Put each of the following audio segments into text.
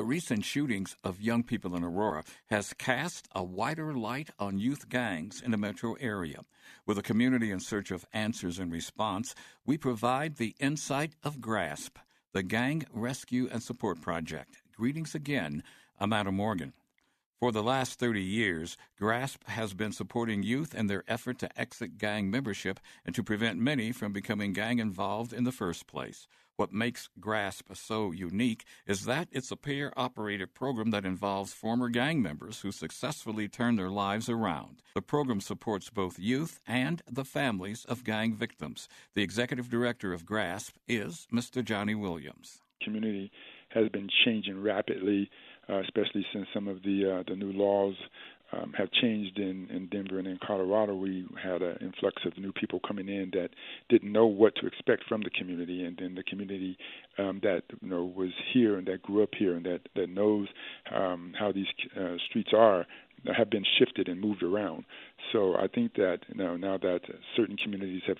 The recent shootings of young people in Aurora has cast a wider light on youth gangs in the metro area. With a community in search of answers and response, we provide the insight of GRASP, the Gang Rescue and Support Project. Greetings again. I'm Adam Morgan. For the last 30 years, GRASP has been supporting youth in their effort to exit gang membership and to prevent many from becoming gang involved in the first place. What makes GRASP so unique is that it's a peer operated program that involves former gang members who successfully turn their lives around. The program supports both youth and the families of gang victims. The executive director of GRASP is Mr. Johnny Williams. Community has been changing rapidly uh, especially since some of the uh, the new laws um, have changed in, in Denver and in Colorado. We had an influx of new people coming in that didn't know what to expect from the community, and then the community um, that you know was here and that grew up here and that that knows um, how these uh, streets are have been shifted and moved around. So I think that you know now that certain communities have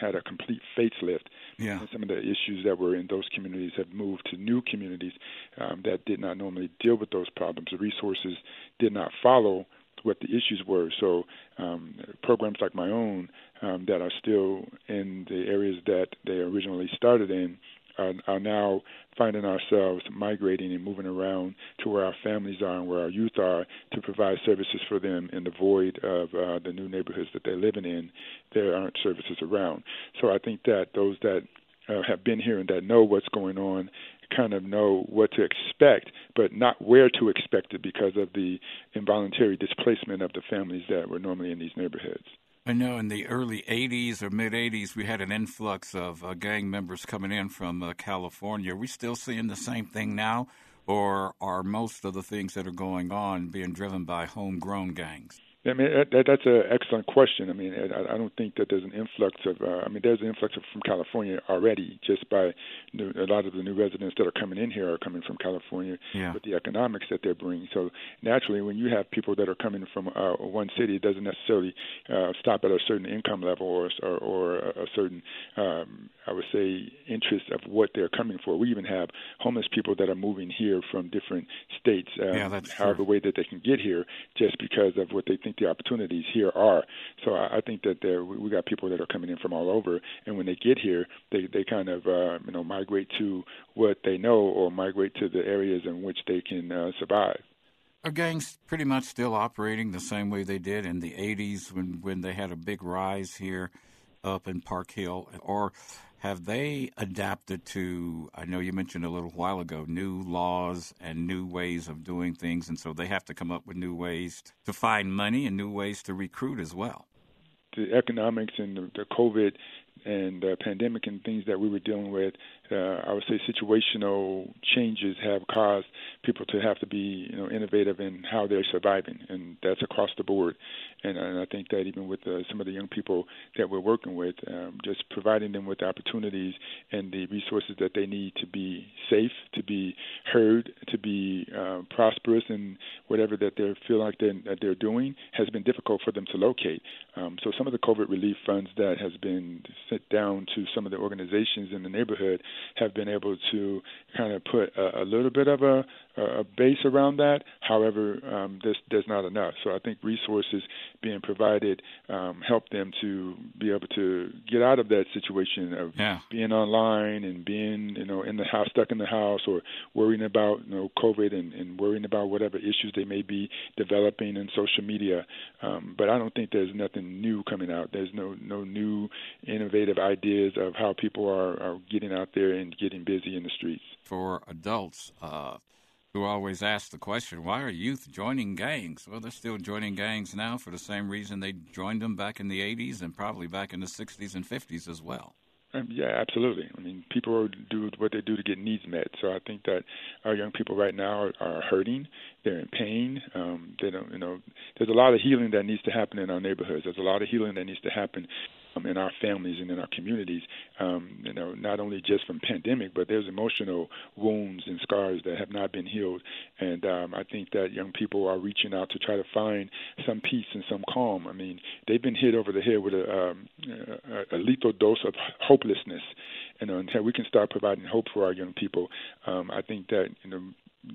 had a complete facelift. Yeah. And some of the issues that were in those communities have moved to new communities um, that did not normally deal with those problems. The resources did not follow what the issues were. So um, programs like my own um, that are still in the areas that they originally started in are, are now finding ourselves migrating and moving around to where our families are and where our youth are to provide services for them in the void of uh, the new neighborhoods that they're living in. There aren't services around. So I think that those that uh, have been here and that know what's going on kind of know what to expect, but not where to expect it because of the involuntary displacement of the families that were normally in these neighborhoods. I know in the early 80s or mid 80s, we had an influx of uh, gang members coming in from uh, California. Are we still seeing the same thing now, or are most of the things that are going on being driven by homegrown gangs? I mean, that, that's an excellent question. I mean, I, I don't think that there's an influx of. Uh, I mean, there's an influx of, from California already, just by new, a lot of the new residents that are coming in here are coming from California yeah. with the economics that they're bringing. So naturally, when you have people that are coming from uh, one city, it doesn't necessarily uh, stop at a certain income level or or, or a certain, um, I would say, interest of what they're coming for. We even have homeless people that are moving here from different states, um, yeah, that's however true. way that they can get here, just because of what they think think the opportunities here are. So I, I think that there we got people that are coming in from all over, and when they get here, they they kind of uh, you know migrate to what they know or migrate to the areas in which they can uh, survive. Are gangs pretty much still operating the same way they did in the 80s when, when they had a big rise here up in Park Hill? Or have they adapted to, I know you mentioned a little while ago, new laws and new ways of doing things, and so they have to come up with new ways to find money and new ways to recruit as well? The economics and the, the COVID and the pandemic and things that we were dealing with, uh, I would say situational changes have caused people to have to be, you know, innovative in how they're surviving, and that's across the board. And, and I think that even with uh, some of the young people that we're working with, um, just providing them with the opportunities and the resources that they need to be safe, to be heard, to be uh, prosperous and whatever that they feel like they're, that they're doing has been difficult for them to locate. Um, so some of the COVID relief funds that has been sent down to some of the organizations in the neighborhood have been able to kind of put a, a little bit of a, a base around that. However, um, there's, there's not enough. So I think resources being provided um, help them to be able to get out of that situation of yeah. being online and being you know in the house, stuck in the house, or worrying about you know COVID and, and worrying about whatever issues they may be developing in social media. Um, but I don't think there's nothing new coming out. There's no no new innovative ideas of how people are, are getting out there and getting busy in the streets. For adults, uh, who always ask the question, why are youth joining gangs? Well, they're still joining gangs now for the same reason they joined them back in the 80s and probably back in the 60s and 50s as well. Um, yeah, absolutely. I mean, people do what they do to get needs met. So I think that our young people right now are, are hurting. They're in pain. Um, they don't, you know, there's a lot of healing that needs to happen in our neighborhoods. There's a lot of healing that needs to happen um, in our families and in our communities. Um, you know, not only just from pandemic, but there's emotional wounds and scars that have not been healed. And um, I think that young people are reaching out to try to find some peace and some calm. I mean, they've been hit over the head with a, um, a, a lethal dose of hopelessness. You know, until we can start providing hope for our young people, um, I think that you know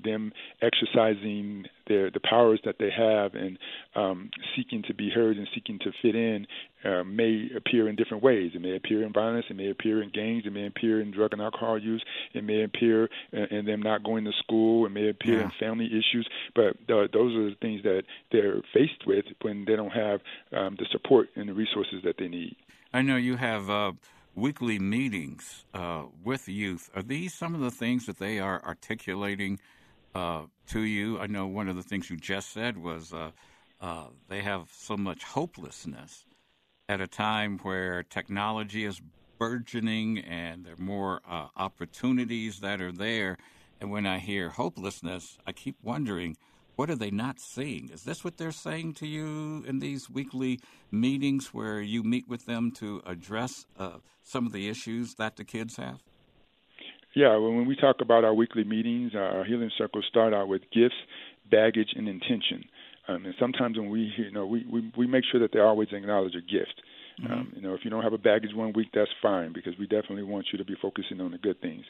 them exercising their the powers that they have and um, seeking to be heard and seeking to fit in uh, may appear in different ways. It may appear in violence. It may appear in gangs. It may appear in drug and alcohol use. It may appear in, in them not going to school. It may appear yeah. in family issues. But uh, those are the things that they're faced with when they don't have um, the support and the resources that they need. I know you have. Uh weekly meetings uh, with youth. Are these some of the things that they are articulating uh, to you? I know one of the things you just said was uh, uh they have so much hopelessness at a time where technology is burgeoning and there are more uh, opportunities that are there. And when I hear hopelessness, I keep wondering what are they not seeing? Is this what they're saying to you in these weekly meetings where you meet with them to address uh, some of the issues that the kids have? Yeah, when we talk about our weekly meetings, our healing circles start out with gifts, baggage, and intention. Um, and sometimes when we, you know, we, we, we make sure that they always acknowledge a gift. Mm-hmm. Um, you know, if you don't have a baggage one week, that's fine because we definitely want you to be focusing on the good things.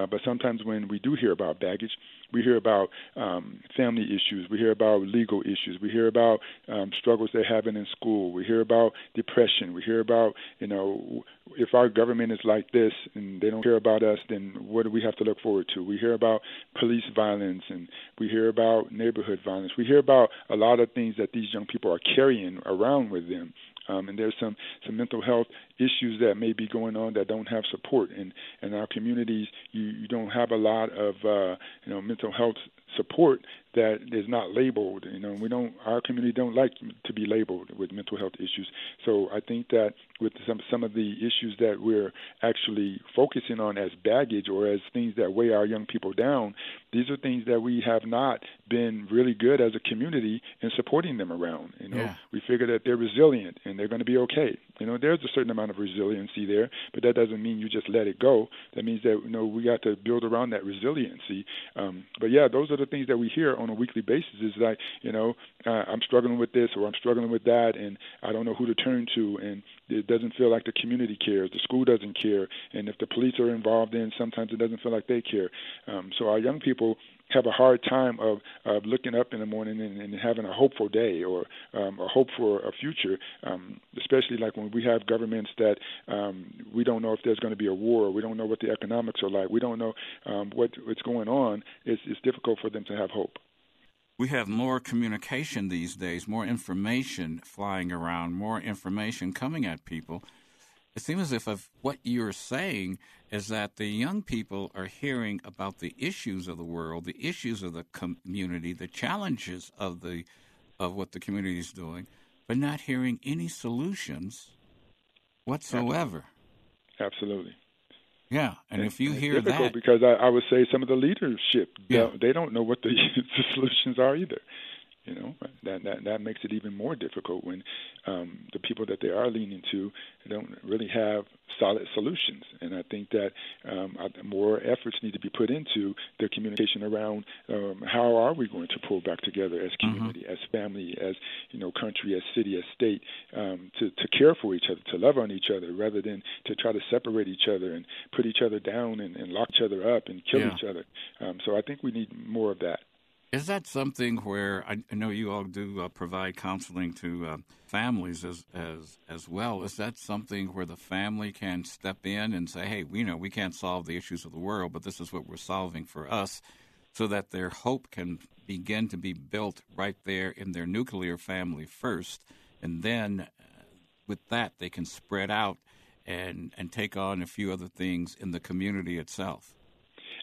Uh, but sometimes when we do hear about baggage, we hear about um, family issues, we hear about legal issues, we hear about um, struggles they're having in school, we hear about depression, we hear about, you know, if our government is like this and they don't care about us, then what do we have to look forward to? We hear about police violence and we hear about neighborhood violence. We hear about a lot of things that these young people are carrying around with them um, and there's some some mental health issues that may be going on that don't have support. And in our communities, you, you don't have a lot of uh, you know mental health support that is not labeled. You know, we don't our community don't like to be labeled with mental health issues. So I think that with some some of the issues that we're actually focusing on as baggage or as things that weigh our young people down, these are things that we have not been really good as a community in supporting them around. You know, yeah. we figure that they're resilient and they're going to be okay. You know, there's a certain amount of resiliency there, but that doesn't mean you just let it go. That means that you know we got to build around that resiliency. Um, but yeah, those are the things that we hear on a weekly basis. Is like you know uh, I'm struggling with this or I'm struggling with that, and I don't know who to turn to, and it doesn't feel like the community cares, the school doesn't care, and if the police are involved in, sometimes it doesn't feel like they care. Um, so our young people have a hard time of, of looking up in the morning and, and having a hopeful day or um, a hope for a future, um, especially like when we have governments that um, we don't know if there's going to be a war, we don't know what the economics are like, we don't know um, what, what's going on. It's, it's difficult for them to have hope we have more communication these days, more information flying around, more information coming at people. It seems as if what you're saying is that the young people are hearing about the issues of the world, the issues of the community, the challenges of the of what the community is doing, but not hearing any solutions whatsoever. Absolutely. Yeah, and, and if you hear difficult that, because I, I would say some of the leadership, yeah. they don't know what the, the solutions are either. You know that that that makes it even more difficult when um, the people that they are leaning to don't really have solid solutions. And I think that um, more efforts need to be put into the communication around um, how are we going to pull back together as mm-hmm. community, mm-hmm. as family, as you know, country, as city, as state, um, to to care for each other, to love on each other, rather than to try to separate each other and put each other down and, and lock each other up and kill yeah. each other. Um, so I think we need more of that. Is that something where I, I know you all do uh, provide counseling to uh, families as as as well? Is that something where the family can step in and say, "Hey, we know we can't solve the issues of the world, but this is what we're solving for us," so that their hope can begin to be built right there in their nuclear family first, and then uh, with that they can spread out and and take on a few other things in the community itself.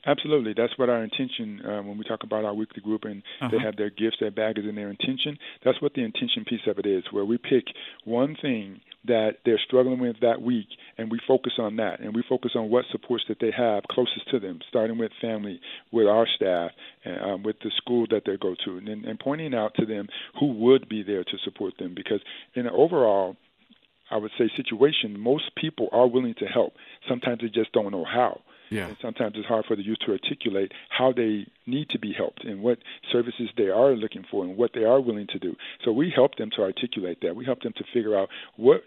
Absolutely, that's what our intention uh, when we talk about our weekly group and uh-huh. they have their gifts, their baggage, and their intention. That's what the intention piece of it is, where we pick one thing that they're struggling with that week, and we focus on that, and we focus on what supports that they have closest to them, starting with family, with our staff, and, um, with the school that they go to, and, and pointing out to them who would be there to support them. Because in an overall I would say situation, most people are willing to help. Sometimes they just don't know how. Yeah. And sometimes it's hard for the youth to articulate how they need to be helped and what services they are looking for and what they are willing to do. So we help them to articulate that. We help them to figure out what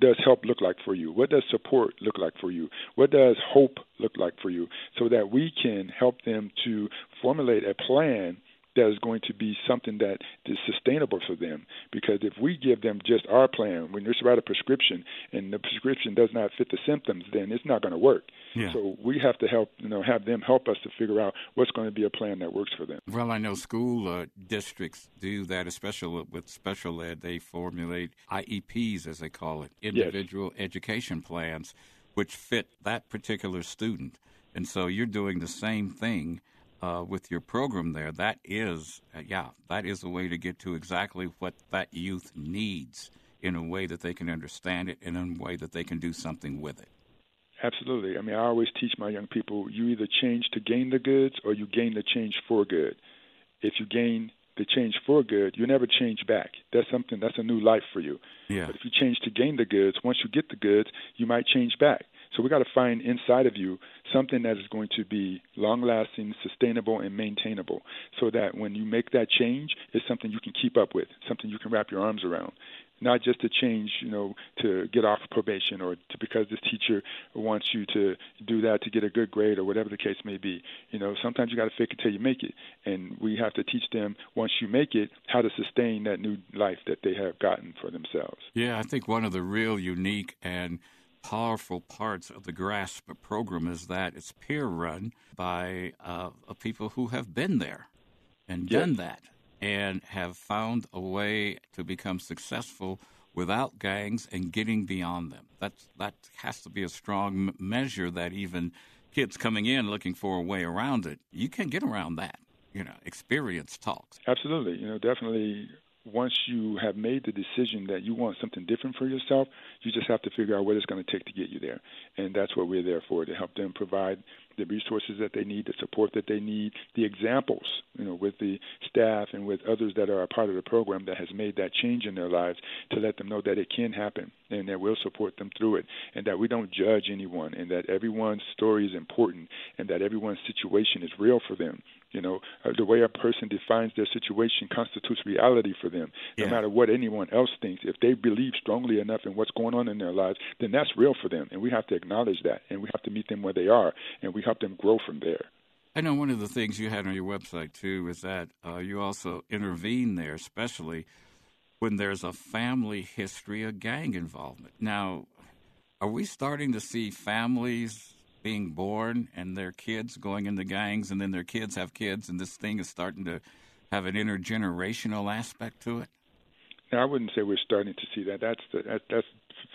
does help look like for you? What does support look like for you? What does hope look like for you? So that we can help them to formulate a plan that is going to be something that is sustainable for them. Because if we give them just our plan, when you write a prescription and the prescription does not fit the symptoms, then it's not going to work. Yeah. So we have to help, you know, have them help us to figure out what's going to be a plan that works for them. Well, I know school uh, districts do that, especially with special ed. They formulate IEPs, as they call it, individual yes. education plans, which fit that particular student. And so you're doing the same thing uh, with your program there, that is, uh, yeah, that is a way to get to exactly what that youth needs in a way that they can understand it and in a way that they can do something with it. Absolutely. I mean, I always teach my young people you either change to gain the goods or you gain the change for good. If you gain the change for good, you never change back. That's something that's a new life for you. Yeah. But if you change to gain the goods, once you get the goods, you might change back. So we got to find inside of you something that is going to be long lasting, sustainable, and maintainable so that when you make that change, it's something you can keep up with, something you can wrap your arms around. Not just to change, you know, to get off probation or to, because this teacher wants you to do that to get a good grade or whatever the case may be. You know, sometimes you got to fake it till you make it, and we have to teach them once you make it how to sustain that new life that they have gotten for themselves. Yeah, I think one of the real unique and powerful parts of the GRASP program is that it's peer run by uh, people who have been there and yes. done that and have found a way to become successful without gangs and getting beyond them. That's, that has to be a strong m- measure that even kids coming in looking for a way around it, you can get around that. You know, experience talks. Absolutely. You know, definitely once you have made the decision that you want something different for yourself, you just have to figure out what it's going to take to get you there. And that's what we're there for to help them provide the resources that they need, the support that they need, the examples, you know, with the staff and with others that are a part of the program that has made that change in their lives to let them know that it can happen and that we'll support them through it and that we don't judge anyone and that everyone's story is important and that everyone's situation is real for them you know, uh, the way a person defines their situation constitutes reality for them. Yeah. No matter what anyone else thinks, if they believe strongly enough in what's going on in their lives, then that's real for them, and we have to acknowledge that, and we have to meet them where they are, and we help them grow from there. I know one of the things you had on your website too is that uh, you also intervene there, especially when there's a family history of gang involvement. Now, are we starting to see families being born and their kids going into gangs and then their kids have kids and this thing is starting to have an intergenerational aspect to it? Now, I wouldn't say we're starting to see that. That's the, that, that's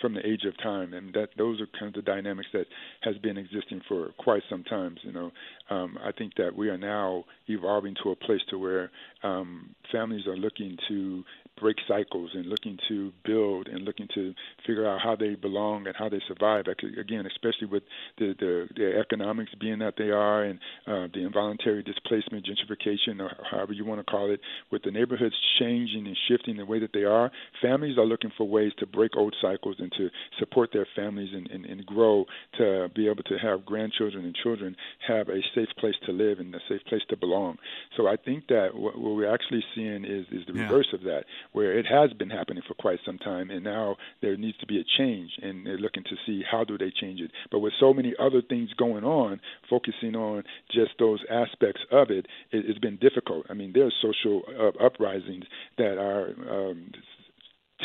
from the age of time, and that those are kind of the dynamics that has been existing for quite some time. You know, um, I think that we are now evolving to a place to where um, families are looking to break cycles and looking to build and looking to figure out how they belong and how they survive. Again, especially with the the, the economics being that they are, and uh, the involuntary displacement, gentrification, or however you want to call it, with the neighborhoods changing and shifting the way that they are, families are looking for ways to break old cycles and to support their families and, and, and grow to be able to have grandchildren and children have a safe place to live and a safe place to belong. So I think that what, what we're actually seeing is is the yeah. reverse of that where it has been happening for quite some time, and now there needs to be a change, and they're looking to see how do they change it. But with so many other things going on, focusing on just those aspects of it, it has been difficult. I mean, there are social uh, uprisings that are um,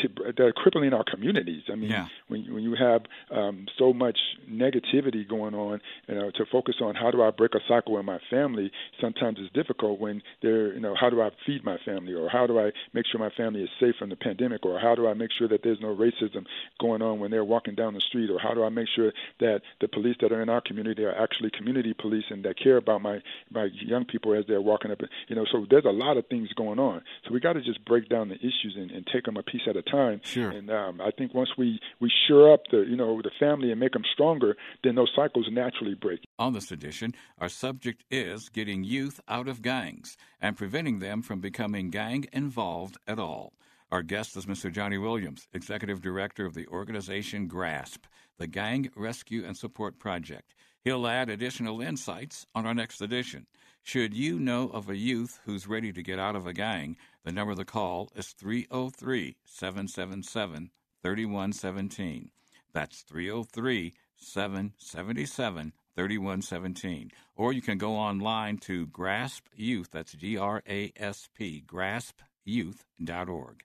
to, that are crippling our communities. I mean, yeah. when when you have um, so much negativity going on, you know, to focus on how do I break a cycle in my family, sometimes it's difficult when they're, you know, how do I feed my family, or how do I make sure my family is safe from the pandemic, or how do I make sure that there's no racism going on when they're walking down the street, or how do I make sure that the police that are in our community are actually community police and that care about my my young people as they're walking up, you know. So there's a lot of things going on. So we got to just break down the issues and, and take them a piece at a time. Sure. And um, I think once we we shore up the you know the family and make them stronger, then those cycles naturally break. On this edition, our subject is getting youth out of gangs and preventing them from becoming gang involved at all. Our guest is Mr. Johnny Williams, Executive Director of the organization GRASP, the Gang Rescue and Support Project. He'll add additional insights on our next edition. Should you know of a youth who's ready to get out of a gang, the number to call is 303 777 3117. That's 303 777 3117. Or you can go online to Grasp Youth, that's G R A S P, graspyouth.org.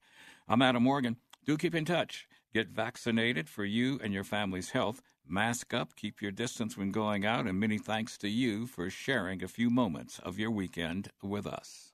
I'm Adam Morgan. Do keep in touch. Get vaccinated for you and your family's health. Mask up, keep your distance when going out, and many thanks to you for sharing a few moments of your weekend with us.